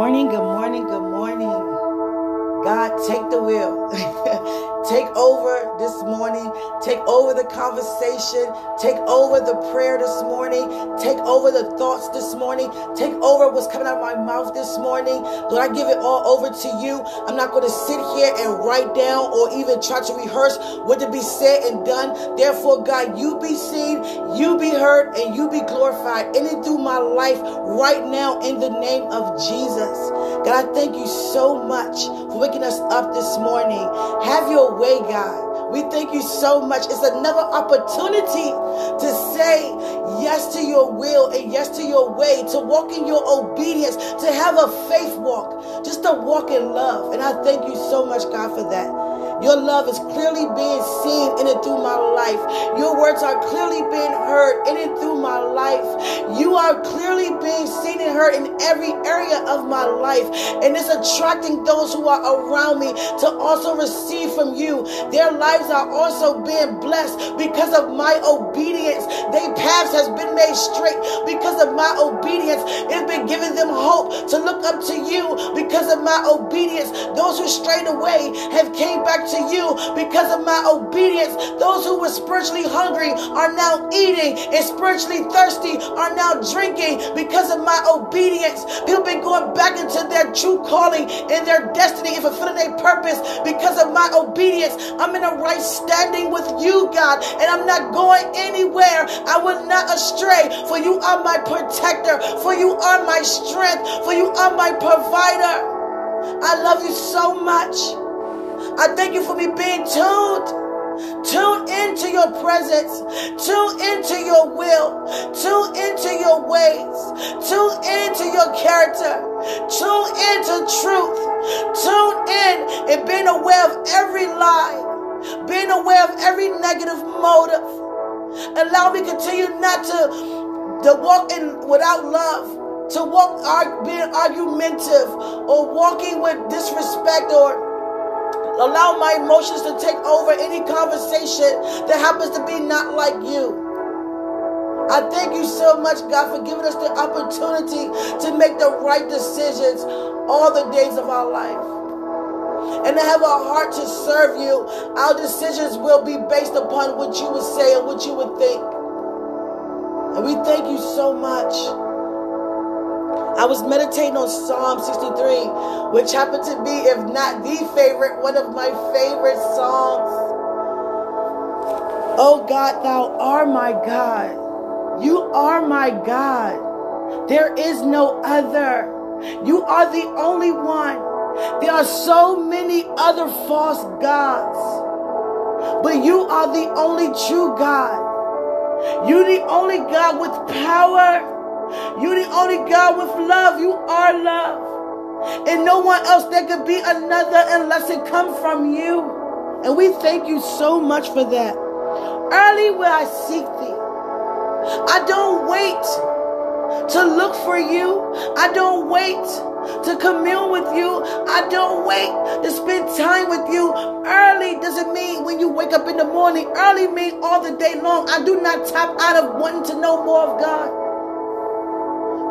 morning, good morning, good morning. God, take the wheel. take over this morning. Take over the conversation. Take over the prayer this morning. Take over the thoughts this morning. Take over what's coming out of my mouth this morning. Lord, I give it all over to you. I'm not going to sit here and write down or even try to rehearse what to be said and done. Therefore, God, you be seen, you be heard, and you be glorified in and through my life right now in the name of Jesus. God, I thank you so much for waking us up this morning. Have your way, God. We thank you so much. It's another opportunity to say yes to your will and yes to your way, to walk in your obedience, to have a faith walk, just to walk in love. And I thank you so much, God, for that. Your love is clearly being seen in and through my life. Your words are clearly being heard in and through my life. You are clearly being seen and heard in every area of my life. And it's attracting those who are around me to also receive from you. Their lives are also being blessed because of my obedience. Their paths has been made straight because of my obedience. It's been giving them hope to look up to you because of my obedience. Those who strayed away have came back to you because of my obedience. Those who were spiritually hungry are now eating and spiritually thirsty are now drinking because of my obedience. People been going back into their true calling and their destiny and fulfilling their purpose because of my obedience. I'm in a right standing with you, God, and I'm not going anywhere. I will not astray, for you are my protector, for you are my strength, for you are my provider. I love you so much. I thank you for me being tuned. Tune into your presence. Tune into your will. Tune into your ways. Tune into your character. Tune into truth. Tune in and being aware of every lie. Being aware of every negative motive. Allow me continue not to, to walk in without love. To walk being argumentative or walking with disrespect or Allow my emotions to take over any conversation that happens to be not like you. I thank you so much, God, for giving us the opportunity to make the right decisions all the days of our life. And to have a heart to serve you, our decisions will be based upon what you would say and what you would think. And we thank you so much. I was meditating on Psalm 63, which happened to be, if not the favorite, one of my favorite Psalms. Oh God, thou art my God. You are my God. There is no other. You are the only one. There are so many other false gods, but you are the only true God. You're the only God with power. You're the only God with love. You are love. And no one else there could be another unless it come from you. And we thank you so much for that. Early will I seek thee. I don't wait to look for you. I don't wait to commune with you. I don't wait to spend time with you. Early doesn't mean when you wake up in the morning. Early means all the day long. I do not tap out of wanting to know more of God.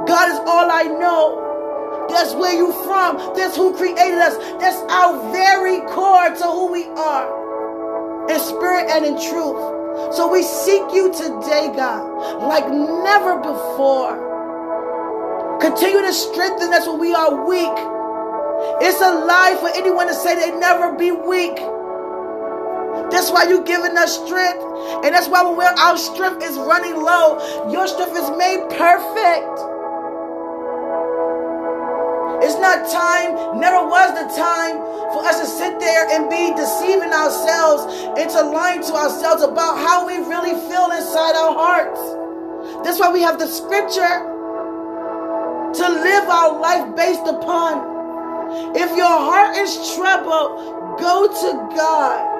God is all I know. That's where you from. That's who created us. That's our very core to who we are. In spirit and in truth. So we seek you today, God, like never before. Continue to strengthen us when we are weak. It's a lie for anyone to say they never be weak. That's why you're giving us strength. And that's why when our strength is running low, your strength is made perfect. It's not time, never was the time for us to sit there and be deceiving ourselves and to lying to ourselves about how we really feel inside our hearts. That's why we have the scripture to live our life based upon. If your heart is troubled, go to God.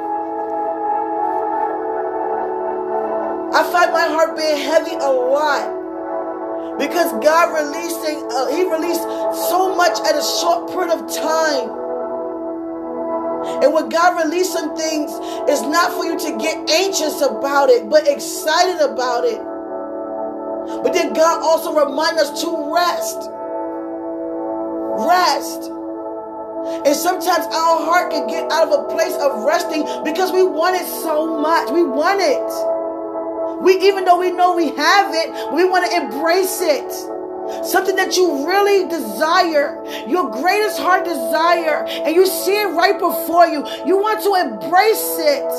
I find my heart being heavy a lot because God releasing, uh, He released so much at a short period of time. And when God released some things, it's not for you to get anxious about it, but excited about it. But then God also reminds us to rest. rest. And sometimes our heart can get out of a place of resting because we want it so much. We want it. We even though we know we have it, we want to embrace it. Something that you really desire, your greatest heart desire, and you see it right before you. You want to embrace it.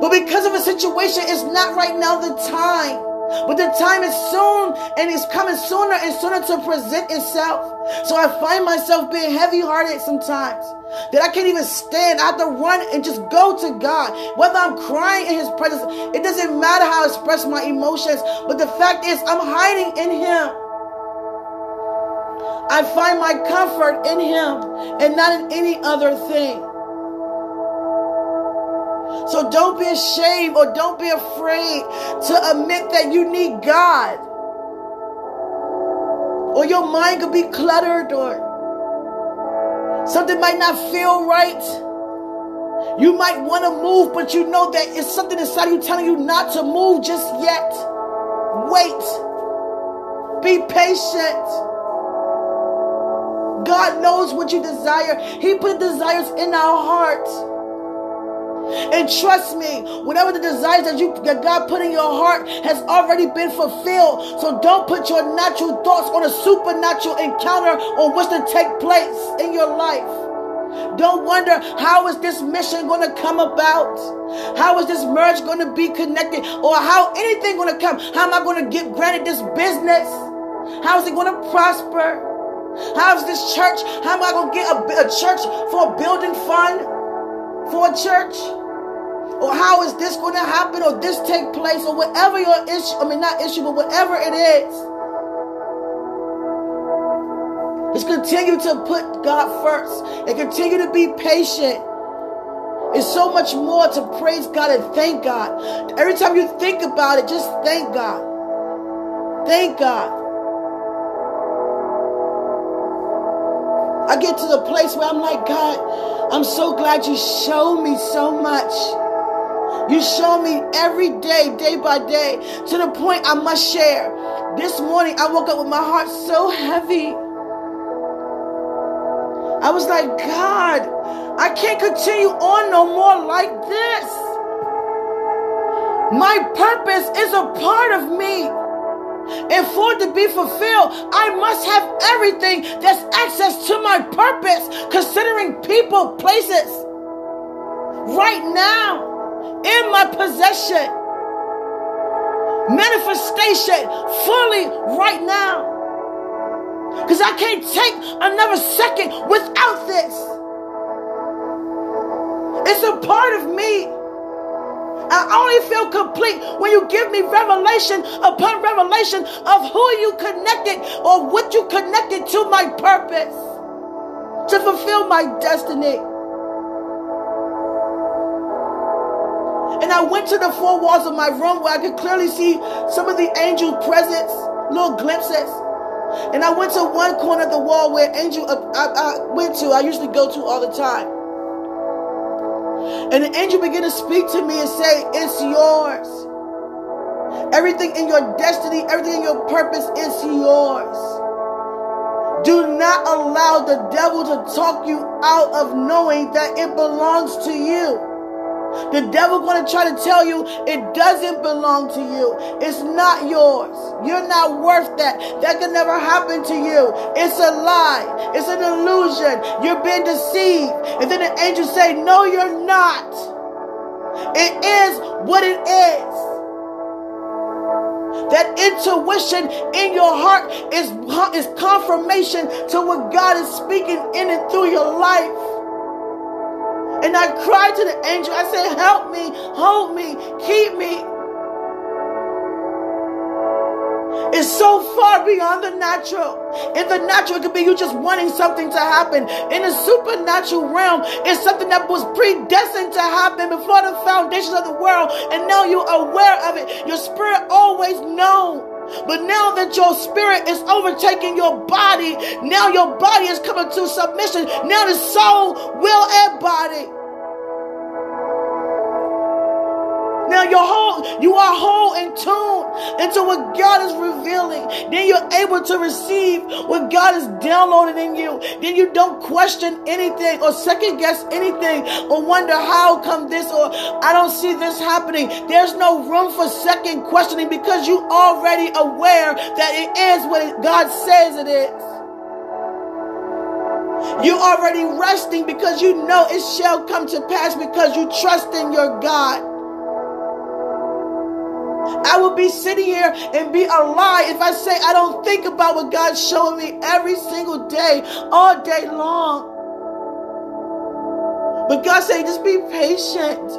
But because of a situation, it's not right now the time. But the time is soon and it's coming sooner and sooner to present itself. So I find myself being heavy hearted sometimes that I can't even stand. I have to run and just go to God. Whether I'm crying in His presence, it doesn't matter how I express my emotions. But the fact is, I'm hiding in Him. I find my comfort in Him and not in any other thing. So don't be ashamed or don't be afraid to admit that you need God. Or your mind could be cluttered or something might not feel right. You might want to move, but you know that it's something inside you telling you not to move just yet. Wait. Be patient. God knows what you desire. He put desires in our hearts. And trust me, whatever the desires that you that God put in your heart has already been fulfilled. So don't put your natural thoughts on a supernatural encounter on what's to take place in your life. Don't wonder how is this mission going to come about? How is this merge going to be connected? Or how anything going to come? How am I going to get granted this business? How is it going to prosper? How is this church? How am I going to get a, a church for a building fund? For church? Or how is this going to happen or this take place or whatever your issue, I mean, not issue, but whatever it is. Just continue to put God first and continue to be patient. It's so much more to praise God and thank God. Every time you think about it, just thank God. Thank God. I get to the place where I'm like, God, I'm so glad you show me so much. You show me every day, day by day, to the point I must share. This morning, I woke up with my heart so heavy. I was like, God, I can't continue on no more like this. My purpose is a part of me. And for it to be fulfilled, I must have everything that's access to my purpose, considering people, places, right now, in my possession, manifestation, fully right now. Because I can't take another second without this. It's a part of me. I only feel complete when you give me revelation upon revelation of who you connected or what you connected to my purpose to fulfill my destiny. And I went to the four walls of my room where I could clearly see some of the angel presence, little glimpses. And I went to one corner of the wall where angel uh, I, I went to, I usually go to all the time. And the angel began to speak to me and say, It's yours. Everything in your destiny, everything in your purpose is yours. Do not allow the devil to talk you out of knowing that it belongs to you. The devil going to try to tell you it doesn't belong to you. It's not yours. You're not worth that. That can never happen to you. It's a lie. It's an illusion. You're being deceived. And then the angels say, no, you're not. It is what it is. That intuition in your heart is, is confirmation to what God is speaking in and through your life. And I cried to the angel. I said, Help me, hold me, keep me. It's so far beyond the natural. In the natural, it could be you just wanting something to happen. In the supernatural realm, it's something that was predestined to happen before the foundations of the world. And now you're aware of it. Your spirit always known. But now that your spirit is overtaking your body, now your body is coming to submission. Now the soul, will, and body. Now you're whole, you are whole and tuned into what God is revealing. Then you're able to receive what God is downloading in you. Then you don't question anything or second guess anything or wonder how come this or I don't see this happening. There's no room for second questioning because you already aware that it is what God says it is. You're already resting because you know it shall come to pass because you trust in your God. I will be sitting here and be a lie if I say I don't think about what God's showing me every single day, all day long. But God said, just be patient.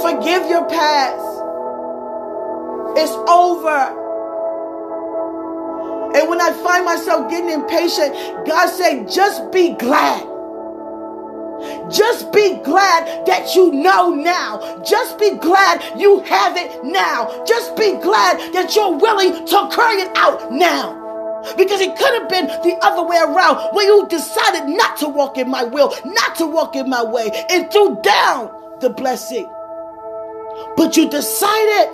Forgive your past. It's over. And when I find myself getting impatient, God said, just be glad. Just be glad that you know now. Just be glad you have it now. Just be glad that you're willing to carry it out now. Because it could have been the other way around where you decided not to walk in my will, not to walk in my way, and threw down the blessing. But you decided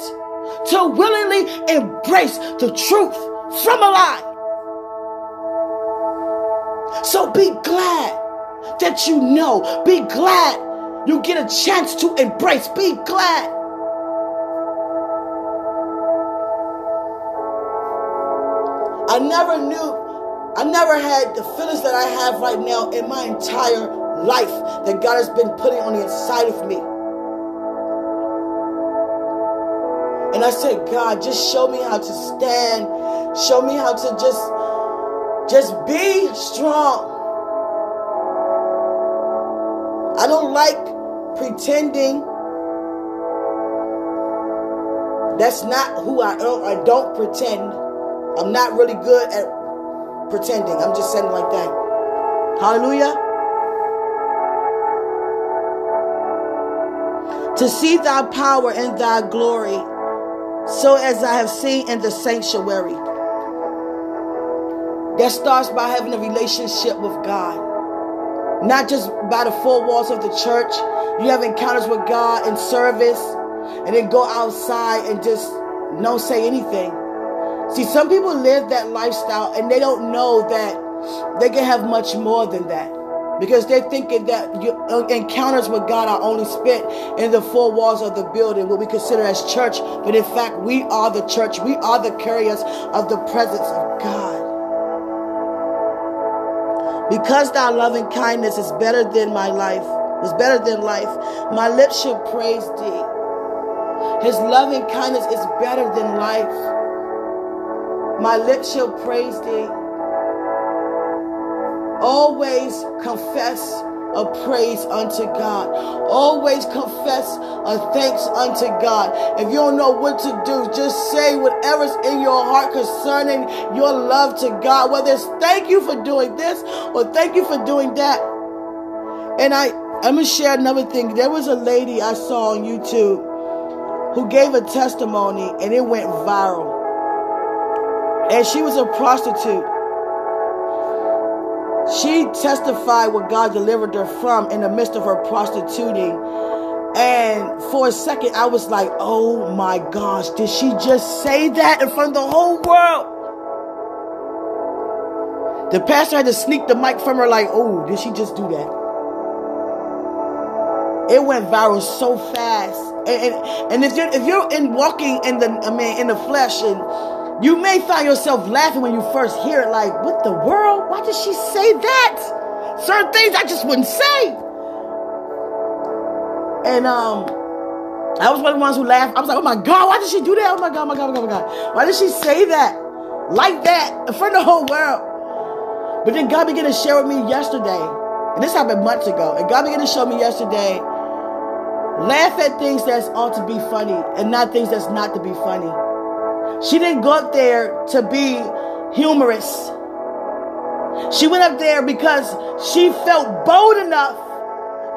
to willingly embrace the truth from a lie. So be glad that you know. Be glad you get a chance to embrace. Be glad. I never knew, I never had the feelings that I have right now in my entire life that God has been putting on the inside of me. And I said, God, just show me how to stand. Show me how to just, just be strong. I don't like pretending. That's not who I am. I don't pretend. I'm not really good at pretending. I'm just saying like that. Hallelujah. To see thy power and thy glory, so as I have seen in the sanctuary. That starts by having a relationship with God. Not just by the four walls of the church. You have encounters with God in service and then go outside and just don't say anything. See, some people live that lifestyle and they don't know that they can have much more than that because they're thinking that uh, encounters with God are only spent in the four walls of the building, what we consider as church. But in fact, we are the church. We are the carriers of the presence of God. Because thy loving kindness is better than my life, is better than life, my lips shall praise thee. His loving kindness is better than life. My lips shall praise thee. Always confess a praise unto God. Always confess a thanks unto God. If you don't know what to do, just say whatever's in your heart concerning your love to God. Whether it's thank you for doing this or thank you for doing that. And I, I'm gonna share another thing. There was a lady I saw on YouTube who gave a testimony and it went viral. And she was a prostitute. She testified what God delivered her from in the midst of her prostituting. And for a second, I was like, oh my gosh, did she just say that in front of the whole world? The pastor had to sneak the mic from her, like, oh, did she just do that? It went viral so fast. And, and, and if you're if you're in walking in the I mean in the flesh and you may find yourself laughing when you first hear it, like, what the world? Why did she say that? Certain things I just wouldn't say. And um, I was one of the ones who laughed. I was like, oh my God, why did she do that? Oh my God, oh my God, my God, oh my God. Why did she say that? Like that in front of the whole world. But then God began to share with me yesterday. And this happened months ago. And God began to show me yesterday. Laugh at things that's ought to be funny and not things that's not to be funny. She didn't go up there to be humorous. She went up there because she felt bold enough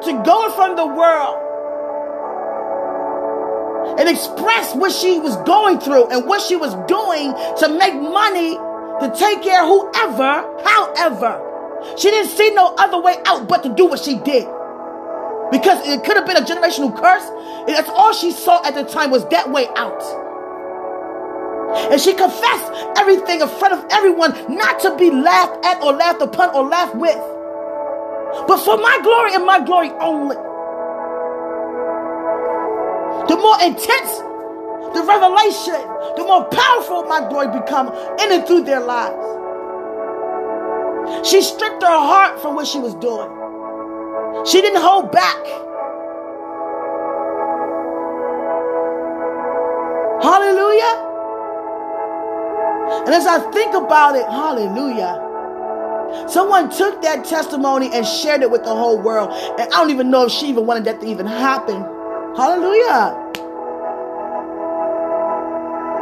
to go in front of the world and express what she was going through and what she was doing to make money to take care of whoever, however. She didn't see no other way out but to do what she did. Because it could have been a generational curse. That's all she saw at the time was that way out. And she confessed everything in front of everyone, not to be laughed at or laughed upon or laughed with, but for my glory and my glory only. The more intense the revelation, the more powerful my glory become in and through their lives. She stripped her heart from what she was doing. She didn't hold back. Hallelujah. And as I think about it, hallelujah. Someone took that testimony and shared it with the whole world. And I don't even know if she even wanted that to even happen. Hallelujah.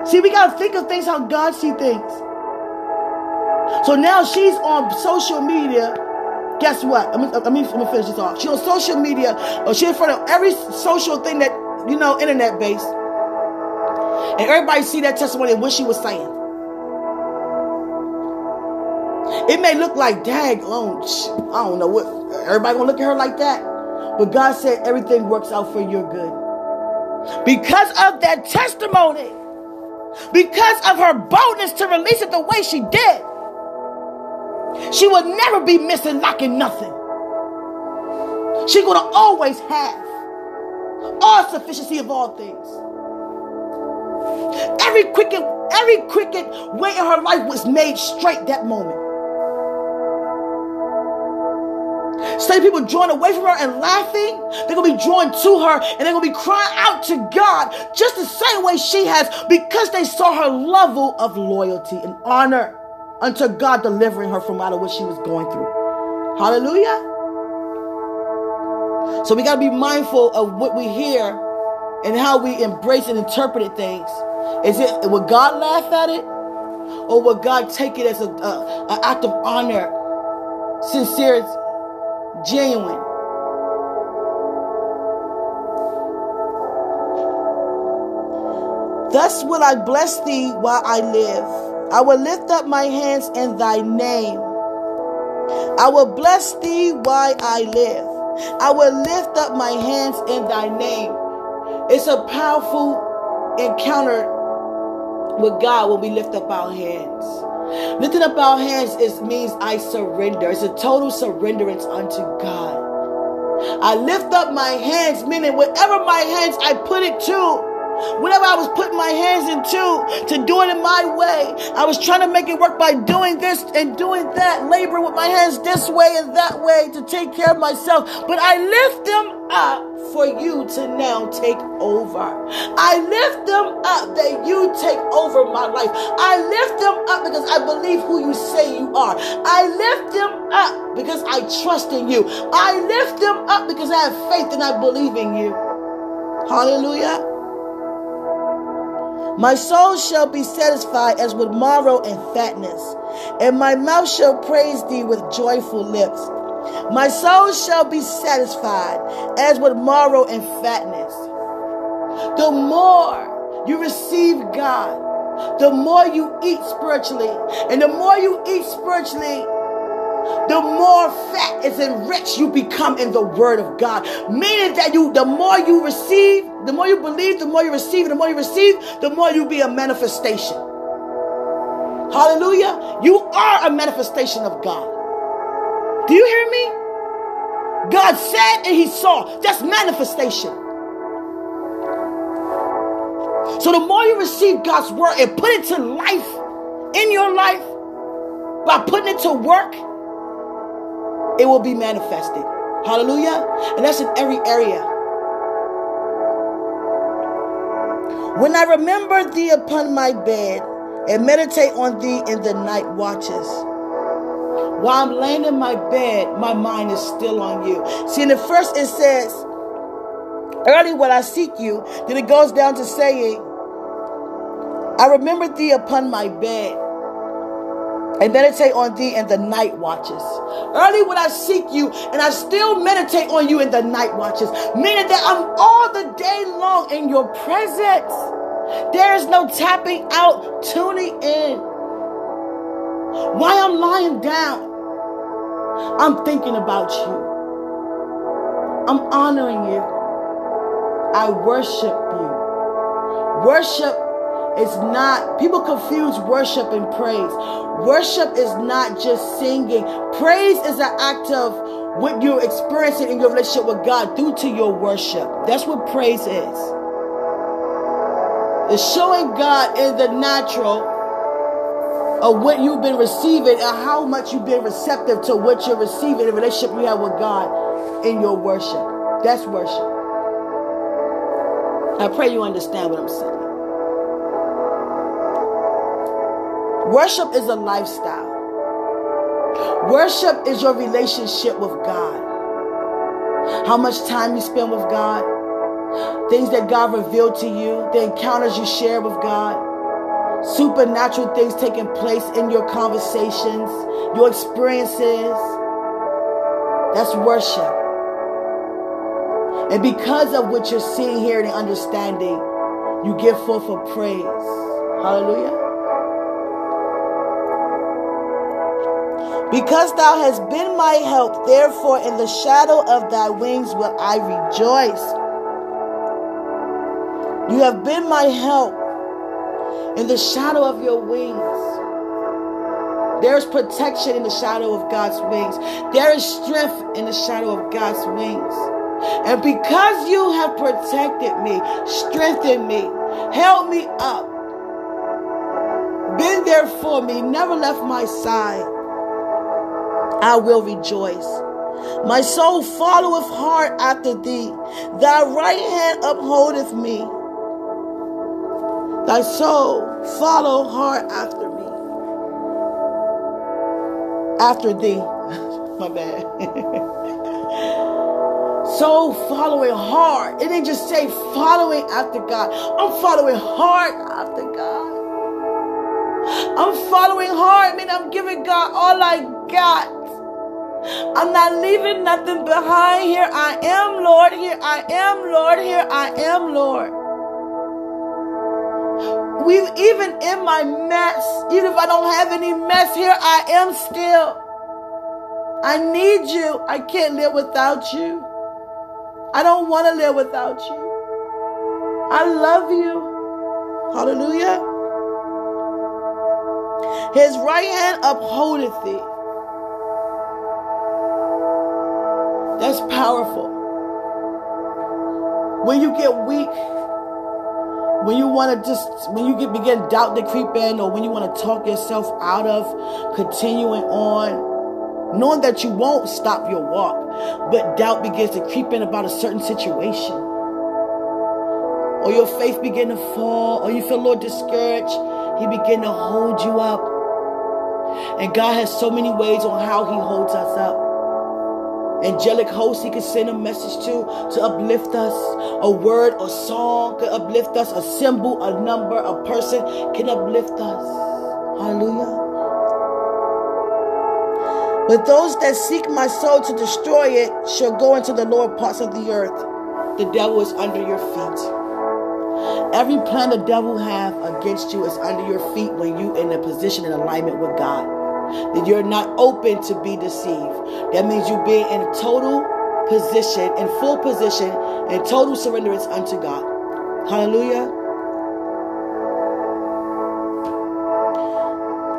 See, we got to think of things how God sees things. So now she's on social media. Guess what? Me, let me, let me finish this off. She's on social media, or she's in front of every social thing that, you know, internet based. And everybody see that testimony and what she was saying. It may look like, dang, oh, I don't know what, everybody gonna look at her like that. But God said everything works out for your good. Because of that testimony, because of her boldness to release it the way she did, she will never be missing, lacking nothing. She's gonna always have all sufficiency of all things. Every cricket, every cricket way in her life was made straight that moment. Of people drawing away from her and laughing, they're going to be drawn to her and they're going to be crying out to God just the same way she has because they saw her level of loyalty and honor unto God delivering her from out of what she was going through. Hallelujah. So we got to be mindful of what we hear and how we embrace and interpret things. Is it would God laugh at it, or would God take it as a, a, a act of honor, sincere genuine. Thus will I bless thee while I live. I will lift up my hands in thy name. I will bless thee while I live. I will lift up my hands in thy name. It's a powerful encounter with God when we lift up our hands. Lifting up our hands is means I surrender. It's a total surrenderance unto God. I lift up my hands, meaning whatever my hands I put it to, Whatever I was putting my hands into to do it in my way, I was trying to make it work by doing this and doing that, laboring with my hands this way and that way to take care of myself. But I lift them up for you to now take over. I lift them up that you take over my life. I lift them up because I believe who you say you are. I lift them up because I trust in you. I lift them up because I have faith and I believe in you. Hallelujah. My soul shall be satisfied as with marrow and fatness, and my mouth shall praise thee with joyful lips. My soul shall be satisfied as with marrow and fatness. The more you receive God, the more you eat spiritually. And the more you eat spiritually, the more fat is enriched you become in the word of God. Meaning that you, the more you receive, the more you believe, the more you receive, the more you receive, the more you be a manifestation. Hallelujah. You are a manifestation of God. Do you hear me? God said and he saw. That's manifestation. So the more you receive God's word and put it to life in your life by putting it to work, it will be manifested. Hallelujah. And that's in every area. When I remember thee upon my bed and meditate on thee in the night watches. While I'm laying in my bed, my mind is still on you. See, in the first it says, Early will I seek you. Then it goes down to saying, I remember thee upon my bed and meditate on thee in the night watches. Early when I seek you, and I still meditate on you in the night watches, meaning that I'm all the day long in your presence. There is no tapping out, tuning in. While I'm lying down, I'm thinking about you. I'm honoring you. I worship you. Worship is not, people confuse worship and praise. Worship is not just singing, praise is an act of what you're experiencing in your relationship with God due to your worship. That's what praise is. It's showing God in the natural of what you've been receiving and how much you've been receptive to what you're receiving in the relationship you have with God in your worship. That's worship. I pray you understand what I'm saying. Worship is a lifestyle. Worship is your relationship with God. How much time you spend with God, things that God revealed to you, the encounters you share with God, supernatural things taking place in your conversations, your experiences. That's worship. And because of what you're seeing, hearing, and understanding, you give forth a praise. Hallelujah. Because thou hast been my help, therefore in the shadow of thy wings will I rejoice. You have been my help in the shadow of your wings. There is protection in the shadow of God's wings. There is strength in the shadow of God's wings. And because you have protected me, strengthened me, held me up, been there for me, never left my side, I will rejoice. My soul followeth hard after thee. Thy right hand upholdeth me. Thy soul follow hard after me. After thee. My bad. soul following hard. It didn't just say following after God. I'm following hard after God. I'm following hard. I mean, I'm giving God all I got. I'm not leaving nothing behind. Here I am, Lord. Here I am, Lord. Here I am, Lord. We even in my mess, even if I don't have any mess, here I am still. I need you. I can't live without you. I don't want to live without you. I love you. Hallelujah. His right hand upholdeth thee. That's powerful. When you get weak, when you want to just, when you get begin doubt to creep in, or when you want to talk yourself out of continuing on, knowing that you won't stop your walk, but doubt begins to creep in about a certain situation, or your faith begin to fall, or you feel a little discouraged, He begin to hold you up. And God has so many ways on how He holds us up angelic host he can send a message to to uplift us. A word a song can uplift us. A symbol a number a person can uplift us. Hallelujah. But those that seek my soul to destroy it shall go into the lower parts of the earth. The devil is under your feet. Every plan the devil have against you is under your feet when you in a position in alignment with god that you're not open to be deceived. That means you being in total position, in full position, and total surrenderance unto God. Hallelujah.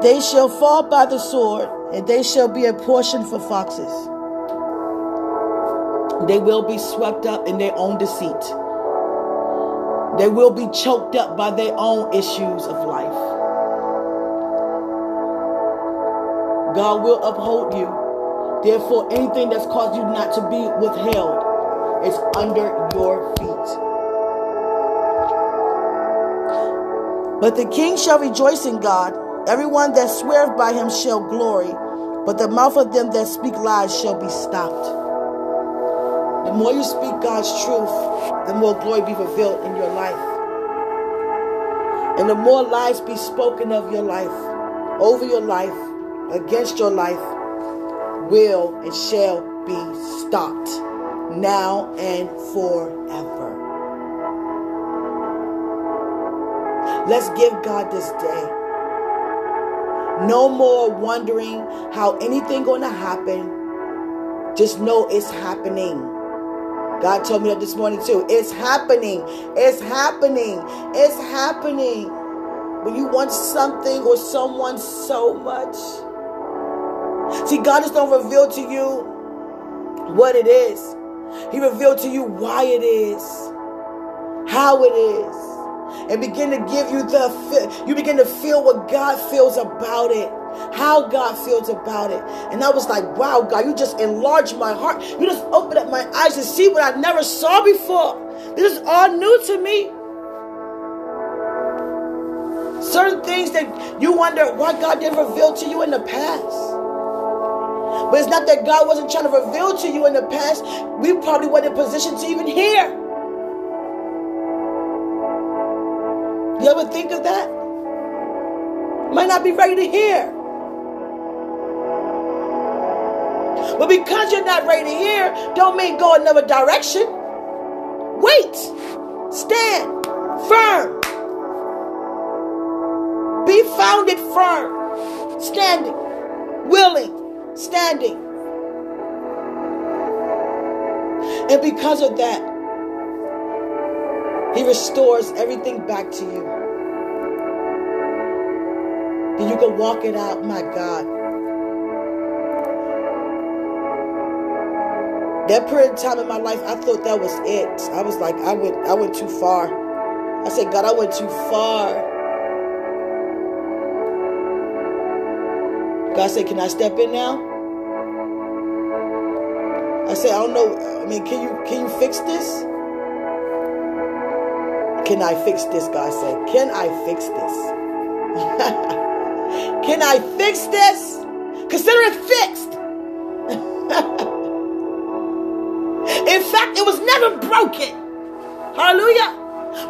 They shall fall by the sword, and they shall be a portion for foxes. They will be swept up in their own deceit. They will be choked up by their own issues of life. God will uphold you. Therefore, anything that's caused you not to be withheld is under your feet. But the king shall rejoice in God. Everyone that sweareth by him shall glory, but the mouth of them that speak lies shall be stopped. The more you speak God's truth, the more glory be revealed in your life. And the more lies be spoken of your life, over your life, against your life will and shall be stopped now and forever. Let's give God this day. No more wondering how anything going to happen. Just know it's happening. God told me that this morning too. It's happening. It's happening. It's happening. When you want something or someone so much. See, God just don't reveal to you what it is. He revealed to you why it is, how it is, and begin to give you the you begin to feel what God feels about it how God feels about it. And I was like, wow, God, you just enlarged my heart. You just opened up my eyes to see what I never saw before. This is all new to me. Certain things that you wonder why God didn't reveal to you in the past. But it's not that God wasn't trying to reveal to you in the past. We probably weren't in position to even hear. You ever think of that? Might not be ready to hear. But because you're not ready to hear, don't mean go another direction. Wait. Stand firm. Be founded firm. Standing. Willing. Standing. And because of that, he restores everything back to you. Then you can walk it out, my God. That period of time in my life, I thought that was it. I was like, I went, I went too far. I said, God, I went too far. God said, Can I step in now? I said, I don't know. I mean, can you can you fix this? Can I fix this? God said, Can I fix this? can I fix this? Consider it fixed. In fact, it was never broken. Hallelujah.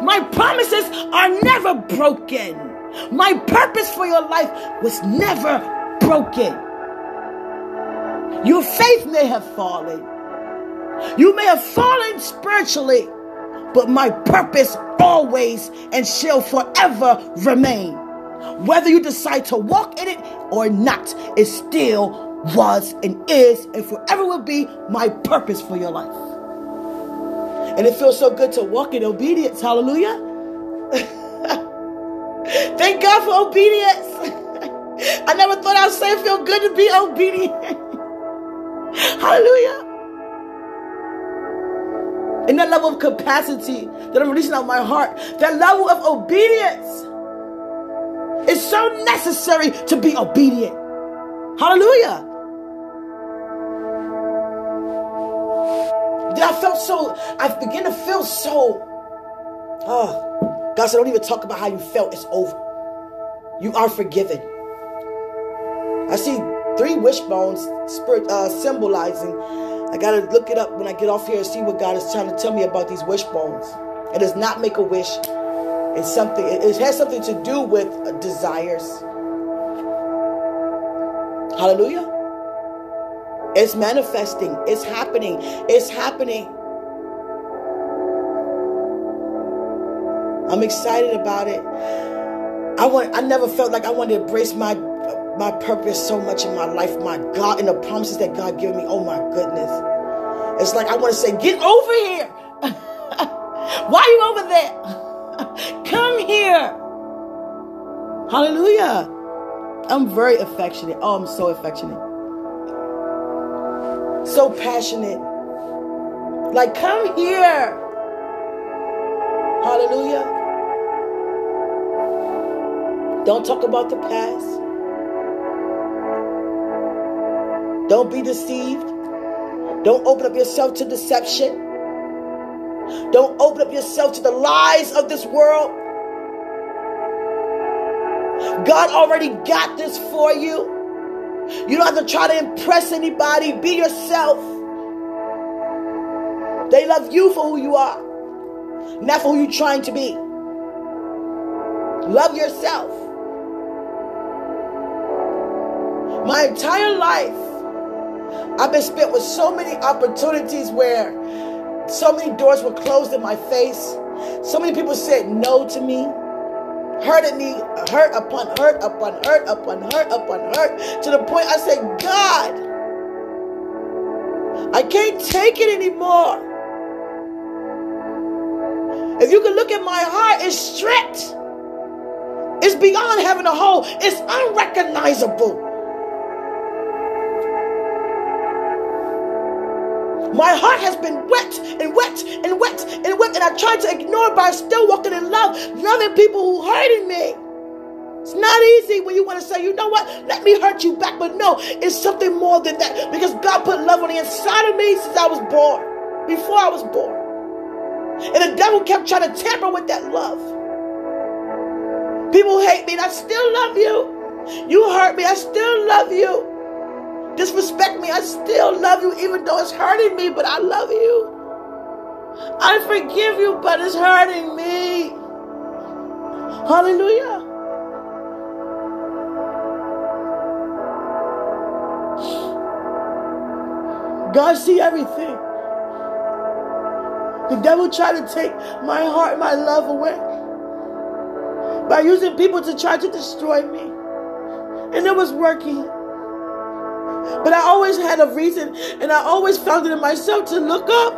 My promises are never broken. My purpose for your life was never broken. Your faith may have fallen. You may have fallen spiritually, but my purpose always and shall forever remain. Whether you decide to walk in it or not, it still was and is and forever will be my purpose for your life. And it feels so good to walk in obedience. Hallelujah. Thank God for obedience. I never thought I'd say it feel good to be obedient. Hallelujah. In that level of capacity that I'm releasing out my heart, that level of obedience is so necessary to be obedient. Hallelujah. Then I felt so, I began to feel so, oh, God said, don't even talk about how you felt. It's over. You are forgiven. I see three wishbones spirit, uh, symbolizing. I got to look it up when I get off here and see what God is trying to tell me about these wishbones. It does not make a wish. It's something, it has something to do with desires. Hallelujah. It's manifesting. It's happening. It's happening. I'm excited about it. I want I never felt like I wanted to embrace my my purpose so much in my life, my God, and the promises that God gave me. Oh my goodness. It's like I want to say, get over here. Why are you over there? Come here. Hallelujah. I'm very affectionate. Oh, I'm so affectionate so passionate. Like, come here. Hallelujah. Don't talk about the past. Don't be deceived. Don't open up yourself to deception. Don't open up yourself to the lies of this world. God already got this for you. You don't have to try to impress anybody. Be yourself. They love you for who you are, not for who you're trying to be. Love yourself. My entire life, I've been spent with so many opportunities where so many doors were closed in my face. So many people said no to me hurted me, hurt upon hurt upon hurt upon hurt upon hurt, to the point I said, God, I can't take it anymore. If you can look at my heart, it's stripped. It's beyond having a hole. It's unrecognizable. My heart has been wet and wet and wet and wet, and I tried to ignore it, but I'm still walking in love, loving people who hurting me. It's not easy when you want to say, you know what, let me hurt you back. But no, it's something more than that because God put love on the inside of me since I was born, before I was born. And the devil kept trying to tamper with that love. People hate me, and I still love you. You hurt me, I still love you disrespect me, I still love you, even though it's hurting me, but I love you. I forgive you, but it's hurting me. Hallelujah. God see everything. The devil tried to take my heart, my love away by using people to try to destroy me. And it was working. But I always had a reason and I always found it in myself to look up.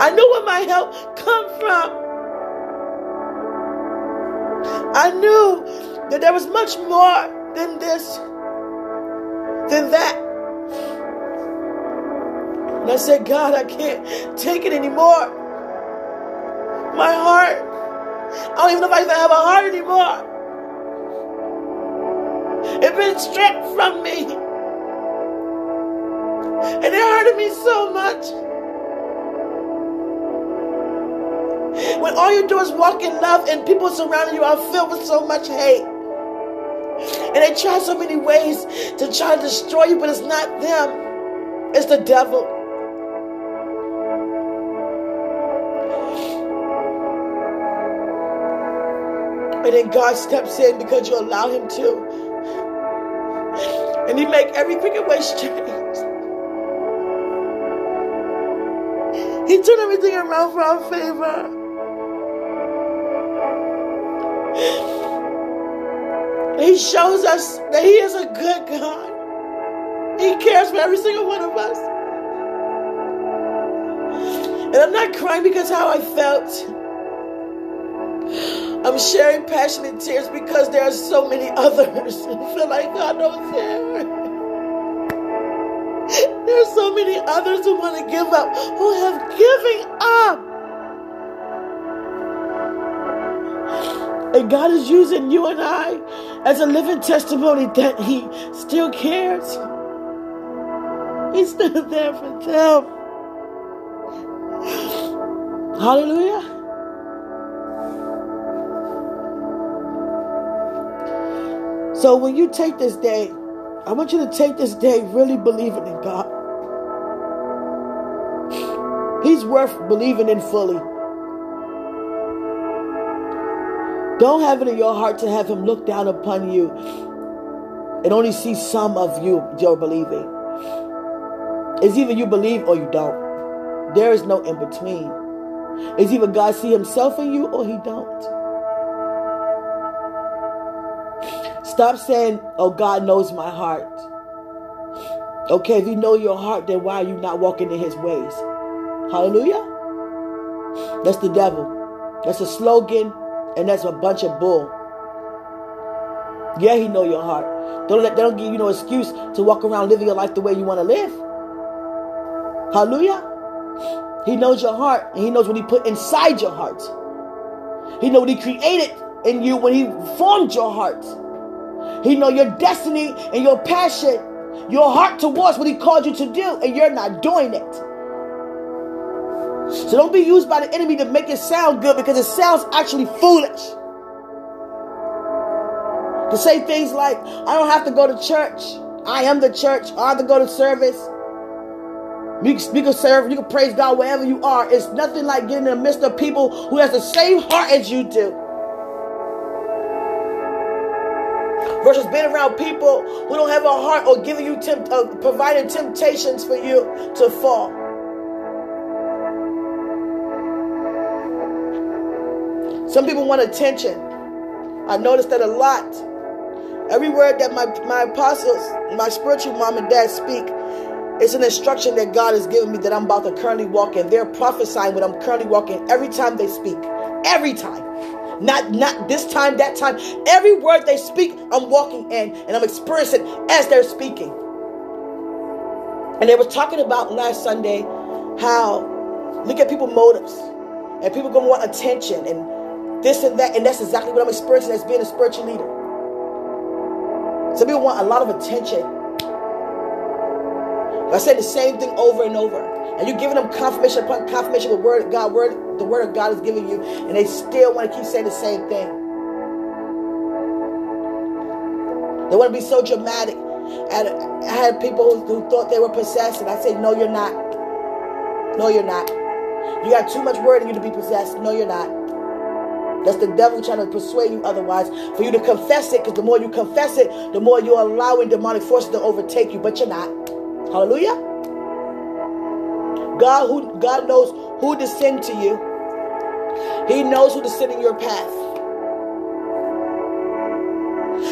I knew where my help come from. I knew that there was much more than this, than that. And I said, God, I can't take it anymore. My heart, I don't even know if I even have a heart anymore. It been stripped from me. And it hurted me so much. When all you do is walk in love and people surrounding you are filled with so much hate. And they try so many ways to try to destroy you, but it's not them, it's the devil. And then God steps in because you allow him to. And he make every cricket way straight. He turned everything around for our favor. He shows us that He is a good God. He cares for every single one of us. And I'm not crying because how I felt. I'm sharing passionate tears because there are so many others who feel like God knows there. There are so many others who want to give up, who have given up. And God is using you and I as a living testimony that He still cares. He's still there for them. Hallelujah. So when you take this day, I want you to take this day really believing in God. He's worth believing in fully. Don't have it in your heart to have Him look down upon you and only see some of you you're believing. It's either you believe or you don't. There is no in between. It's either God see Himself in you or He don't. Stop saying, oh, God knows my heart. Okay, if you know your heart, then why are you not walking in his ways? Hallelujah. That's the devil. That's a slogan, and that's a bunch of bull. Yeah, he know your heart. Don't let don't give you no excuse to walk around living your life the way you want to live. Hallelujah. He knows your heart, and he knows what he put inside your heart. He know what he created in you when he formed your heart. He know your destiny and your passion, your heart towards what he called you to do, and you're not doing it. So don't be used by the enemy to make it sound good because it sounds actually foolish. To say things like, I don't have to go to church. I am the church. I have to go to service. You can, you can serve, you can praise God wherever you are. It's nothing like getting in the midst of people who has the same heart as you do. Versus being around people who don't have a heart or giving you tempt, uh, providing temptations for you to fall. Some people want attention. I noticed that a lot. Every word that my, my apostles, my spiritual mom and dad speak, It's an instruction that God has given me that I'm about to currently walk in. They're prophesying what I'm currently walking every time they speak. Every time. Not not this time, that time. Every word they speak, I'm walking in and I'm experiencing as they're speaking. And they were talking about last Sunday how look at people motives and people gonna want attention and this and that, and that's exactly what I'm experiencing as being a spiritual leader. Some people want a lot of attention I said the same thing over and over. And you're giving them confirmation upon confirmation of the word God, word, the word of God is giving you, and they still want to keep saying the same thing. They want to be so dramatic. And I had people who, who thought they were possessed, and I said, No, you're not. No, you're not. You got too much word in you to be possessed. No, you're not. That's the devil trying to persuade you otherwise. For you to confess it, because the more you confess it, the more you're allowing demonic forces to overtake you, but you're not. Hallelujah. God who God knows who to send to you. He knows who to send in your path.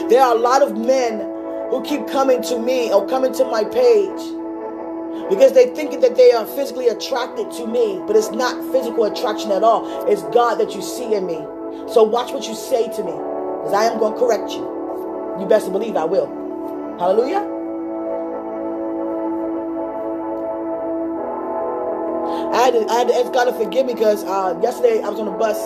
There are a lot of men who keep coming to me or coming to my page because they think that they are physically attracted to me, but it's not physical attraction at all. It's God that you see in me. So watch what you say to me, because I am going to correct you. You best believe I will. Hallelujah. I had to, I had to ask God to forgive me because uh, yesterday I was on a bus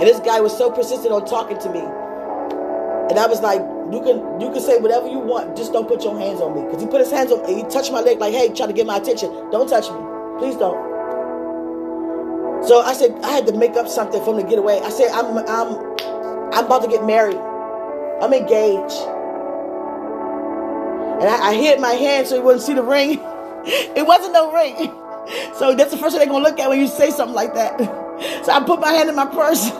and this guy was so persistent on talking to me. And I was like, you can you can say whatever you want, just don't put your hands on me. Because he put his hands on me, he touched my leg like, hey, trying to get my attention. Don't touch me. Please don't. So I said I had to make up something for him to get away. I said, I'm I'm I'm about to get married. I'm engaged. And I, I hid my hand so he wouldn't see the ring. it wasn't no ring. So that's the first thing they're gonna look at when you say something like that. So I put my hand in my purse.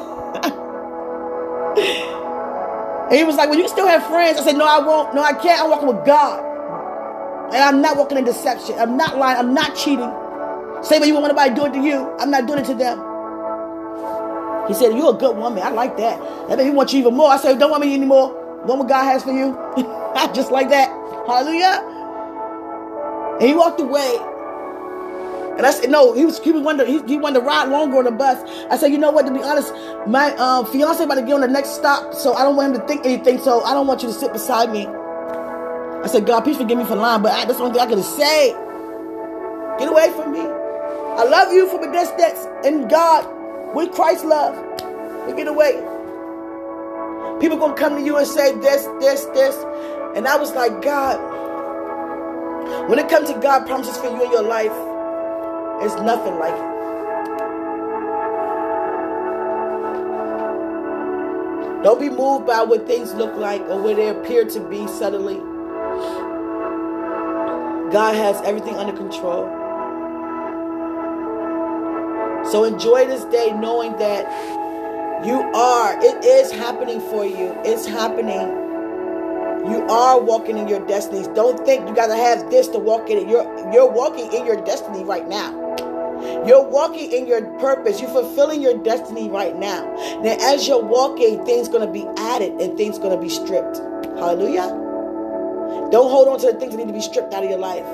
and he was like, Well, you still have friends. I said, No, I won't. No, I can't. I'm walking with God. And I'm not walking in deception. I'm not lying. I'm not cheating. Say what you want to do it to you. I'm not doing it to them. He said, You're a good woman. I like that. That made me want you even more. I said, Don't want me anymore. Want what God has for you. Just like that. Hallelujah. And he walked away. And I said, no, he was he was wanted he, he wanted to ride longer on the bus. I said, you know what? To be honest, my um, fiance about to get on the next stop, so I don't want him to think anything. So I don't want you to sit beside me. I said, God, please forgive me for lying, but I, that's the only thing I could say. Get away from me. I love you from a distance and God with Christ's love. But get away. People gonna come to you and say this, this, this, and I was like, God. When it comes to God promises for you in your life, it's nothing like it. Don't be moved by what things look like or what they appear to be suddenly. God has everything under control. So enjoy this day knowing that you are, it is happening for you. It's happening. You are walking in your destinies. Don't think you gotta have this to walk in it. You're you're walking in your destiny right now. You're walking in your purpose. You're fulfilling your destiny right now. Now, as you're walking, things to be added and things to be stripped. Hallelujah. Don't hold on to the things that need to be stripped out of your life.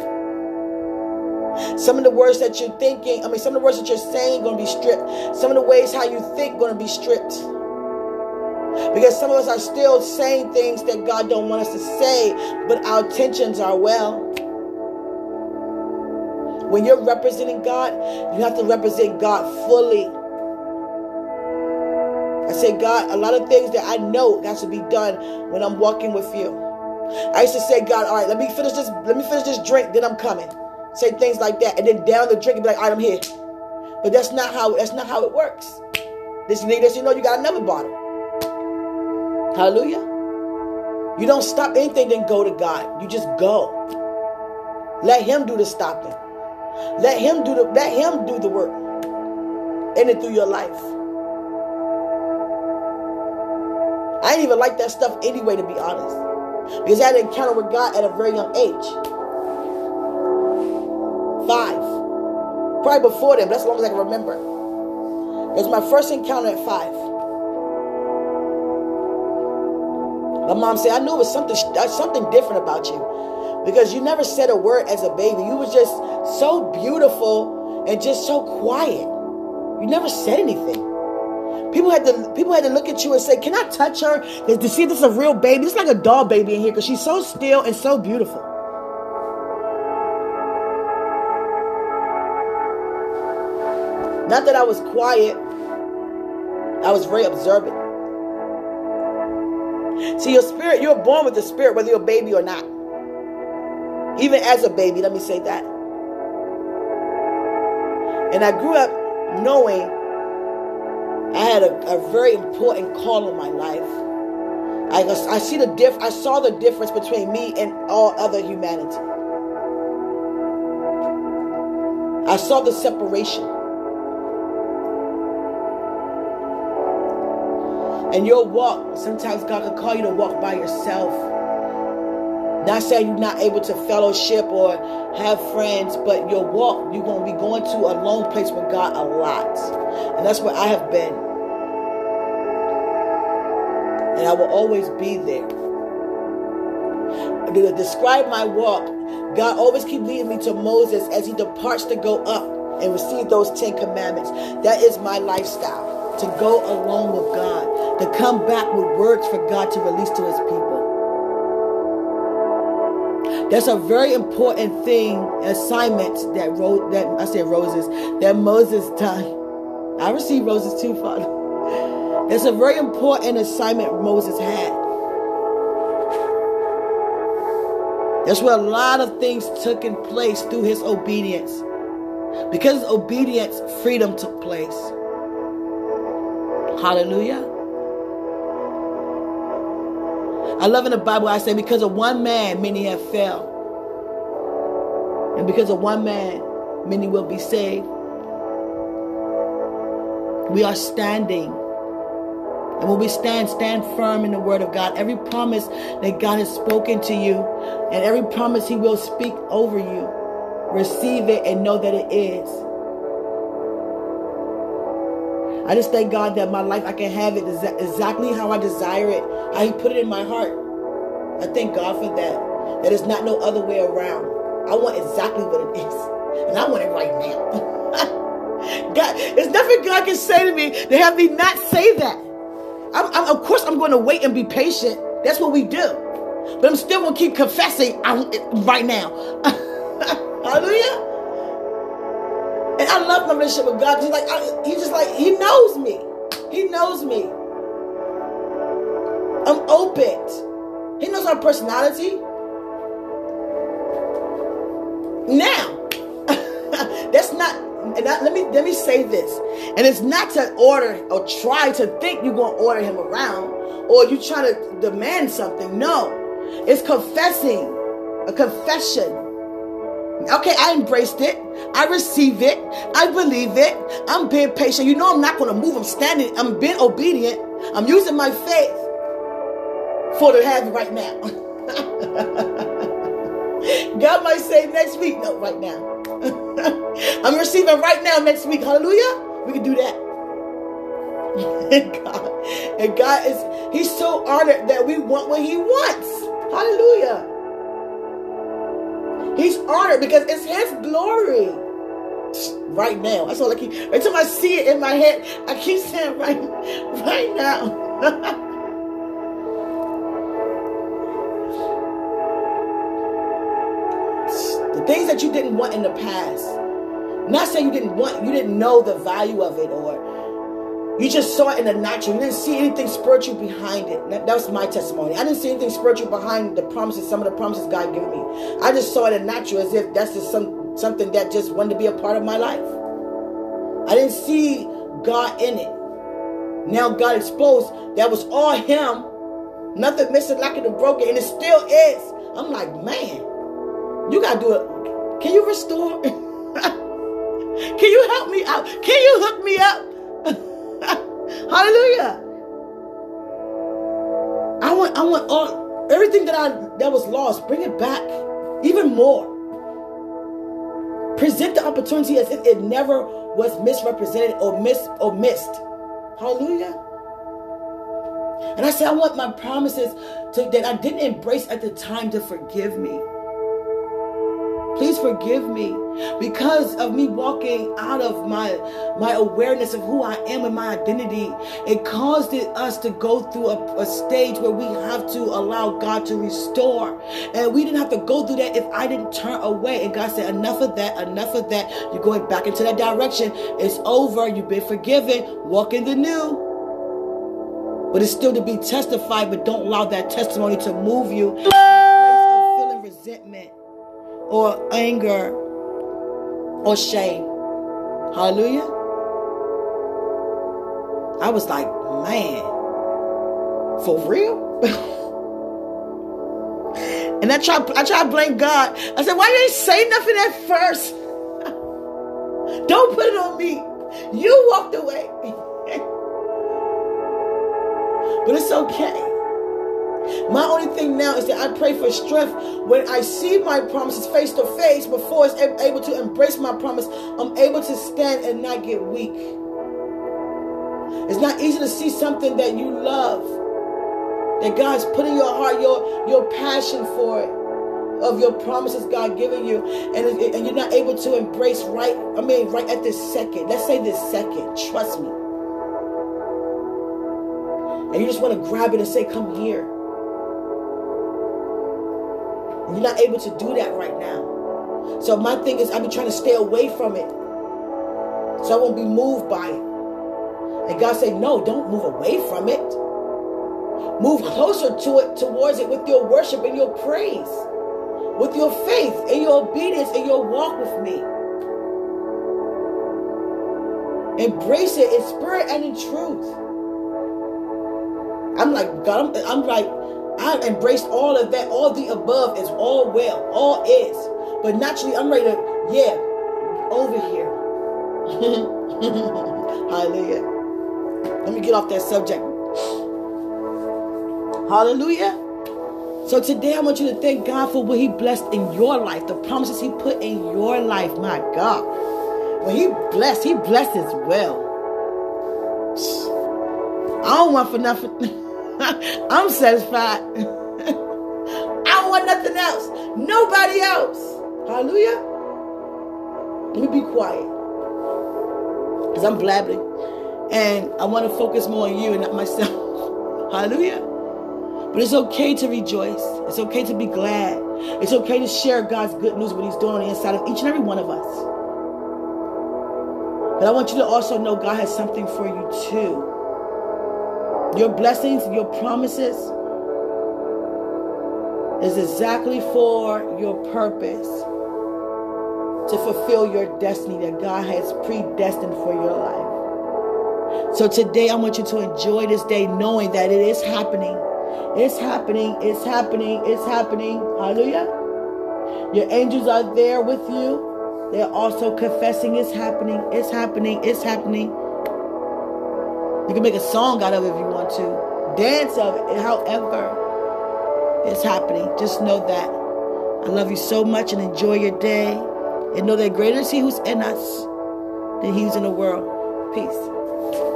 Some of the words that you're thinking, I mean, some of the words that you're saying going to be stripped. Some of the ways how you think going to be stripped. Because some of us are still saying things that God don't want us to say, but our intentions are well. When you're representing God, you have to represent God fully. I say, God, a lot of things that I know has to be done when I'm walking with you. I used to say, God, all right, let me finish this, let me finish this drink, then I'm coming. Say things like that, and then down the drink and be like, all right, I'm here. But that's not how that's not how it works. This this you know you got another bottle. Hallelujah. You don't stop anything, then go to God. You just go. Let Him do the stopping. Let him do the let him do the work in and through your life. I didn't even like that stuff anyway, to be honest. Because I had an encounter with God at a very young age. Five. Probably before then, but that's as long as I can remember. It was my first encounter at five. My mom said, I knew it was something uh, something different about you. because you never said a word as a baby. You were just so beautiful and just so quiet. You never said anything. People had to people had to look at you and say, "Can I touch her to see this is a real baby?" It's like a doll baby in here because she's so still and so beautiful. Not that I was quiet, I was very observant. See, your spirit, you're born with the spirit, whether you're a baby or not. Even as a baby, let me say that. And I grew up knowing I had a, a very important call in my life. I, I see the diff, I saw the difference between me and all other humanity. I saw the separation. And your walk, sometimes God can call you to walk by yourself. Not saying you're not able to fellowship or have friends, but your walk, you're going to be going to a lone place with God a lot. And that's where I have been. And I will always be there. To describe my walk, God always keep leading me to Moses as he departs to go up and receive those Ten Commandments. That is my lifestyle. To go along with God, to come back with words for God to release to his people. That's a very important thing, assignment that wrote that I said roses that Moses done. I received roses too, Father. That's a very important assignment Moses had. That's where a lot of things took in place through his obedience. Because obedience, freedom took place. Hallelujah. I love in the Bible, I say, because of one man, many have failed. And because of one man, many will be saved. We are standing. And when we stand, stand firm in the word of God. Every promise that God has spoken to you, and every promise He will speak over you, receive it and know that it is. I just thank God that my life, I can have it exactly how I desire it, how He put it in my heart. I thank God for that. That is not no other way around. I want exactly what it is. And I want it right now. God, there's nothing God can say to me to have me not say that. I'm, I'm, of course, I'm going to wait and be patient. That's what we do. But I'm still going to keep confessing right now. Hallelujah. And I love my relationship with God. He's like, I, he's just like, he knows me. He knows me. I'm open. He knows our personality. Now, that's not. And I, let me let me say this, and it's not to order or try to think you're gonna order him around, or you try to demand something. No, it's confessing, a confession Okay, I embraced it. I receive it. I believe it. I'm being patient. You know, I'm not going to move. I'm standing. I'm being obedient. I'm using my faith for the have right now. God might say next week. No, right now. I'm receiving right now next week. Hallelujah. We can do that. and God, and God is, He's so honored that we want what He wants. Hallelujah. He's honored because it's his glory. Right now. That's all I keep until I see it in my head. I keep saying right, right now. the things that you didn't want in the past. Not saying you didn't want, you didn't know the value of it or you just saw it in the natural. You didn't see anything spiritual behind it. That, that, was my testimony. I didn't see anything spiritual behind the promises, some of the promises God gave me. I just saw it in natural as if that's just some something that just wanted to be a part of my life. I didn't see God in it. Now God exposed that was all Him. Nothing missing, lacking, or broken, and it still is. I'm like, man, you gotta do it. Can you restore? Can you help me out? Can you hook me up? Hallelujah. I want I want all everything that I that was lost, bring it back. Even more. Present the opportunity as if it never was misrepresented or mis or missed. Hallelujah. And I said, I want my promises to, that I didn't embrace at the time to forgive me. Please forgive me because of me walking out of my my awareness of who I am and my identity. It caused us to go through a, a stage where we have to allow God to restore. And we didn't have to go through that if I didn't turn away. And God said, enough of that, enough of that. You're going back into that direction. It's over. You've been forgiven. Walk in the new. But it's still to be testified, but don't allow that testimony to move you or anger or shame. Hallelujah. I was like, man, for real? and I try I try to blame God. I said, why you ain't say nothing at first? Don't put it on me. You walked away. but it's okay. My only thing now is that I pray for strength when I see my promises face to face before it's able to embrace my promise. I'm able to stand and not get weak. It's not easy to see something that you love, that God's put in your heart, your, your passion for it, of your promises God giving you, and, and you're not able to embrace right, I mean, right at this second. Let's say this second. Trust me. And you just want to grab it and say, Come here. You're not able to do that right now. So my thing is, I've been trying to stay away from it. So I won't be moved by it. And God said, no, don't move away from it. Move closer to it, towards it with your worship and your praise, with your faith and your obedience and your walk with me. Embrace it in spirit and in truth. I'm like, God, I'm, I'm like, I embraced all of that. All the above is all well, all is. But naturally, I'm ready to, yeah, over here. Hallelujah. Let me get off that subject. Hallelujah. So today I want you to thank God for what He blessed in your life, the promises He put in your life. My God. When He blessed, He blesses well. I don't want for nothing. I'm satisfied. I don't want nothing else. Nobody else. Hallelujah. Let me be quiet. Because I'm blabbing. And I want to focus more on you and not myself. Hallelujah. But it's okay to rejoice. It's okay to be glad. It's okay to share God's good news, what He's doing on the inside of each and every one of us. But I want you to also know God has something for you too. Your blessings, your promises is exactly for your purpose to fulfill your destiny that God has predestined for your life. So today I want you to enjoy this day knowing that it is happening. It's happening. It's happening. It's happening. Hallelujah. Your angels are there with you. They're also confessing it's happening. It's happening. It's happening. You can make a song out of it if you want to. Dance of it. However, it's happening. Just know that. I love you so much and enjoy your day. And know that greater is He who's in us than He who's in the world. Peace.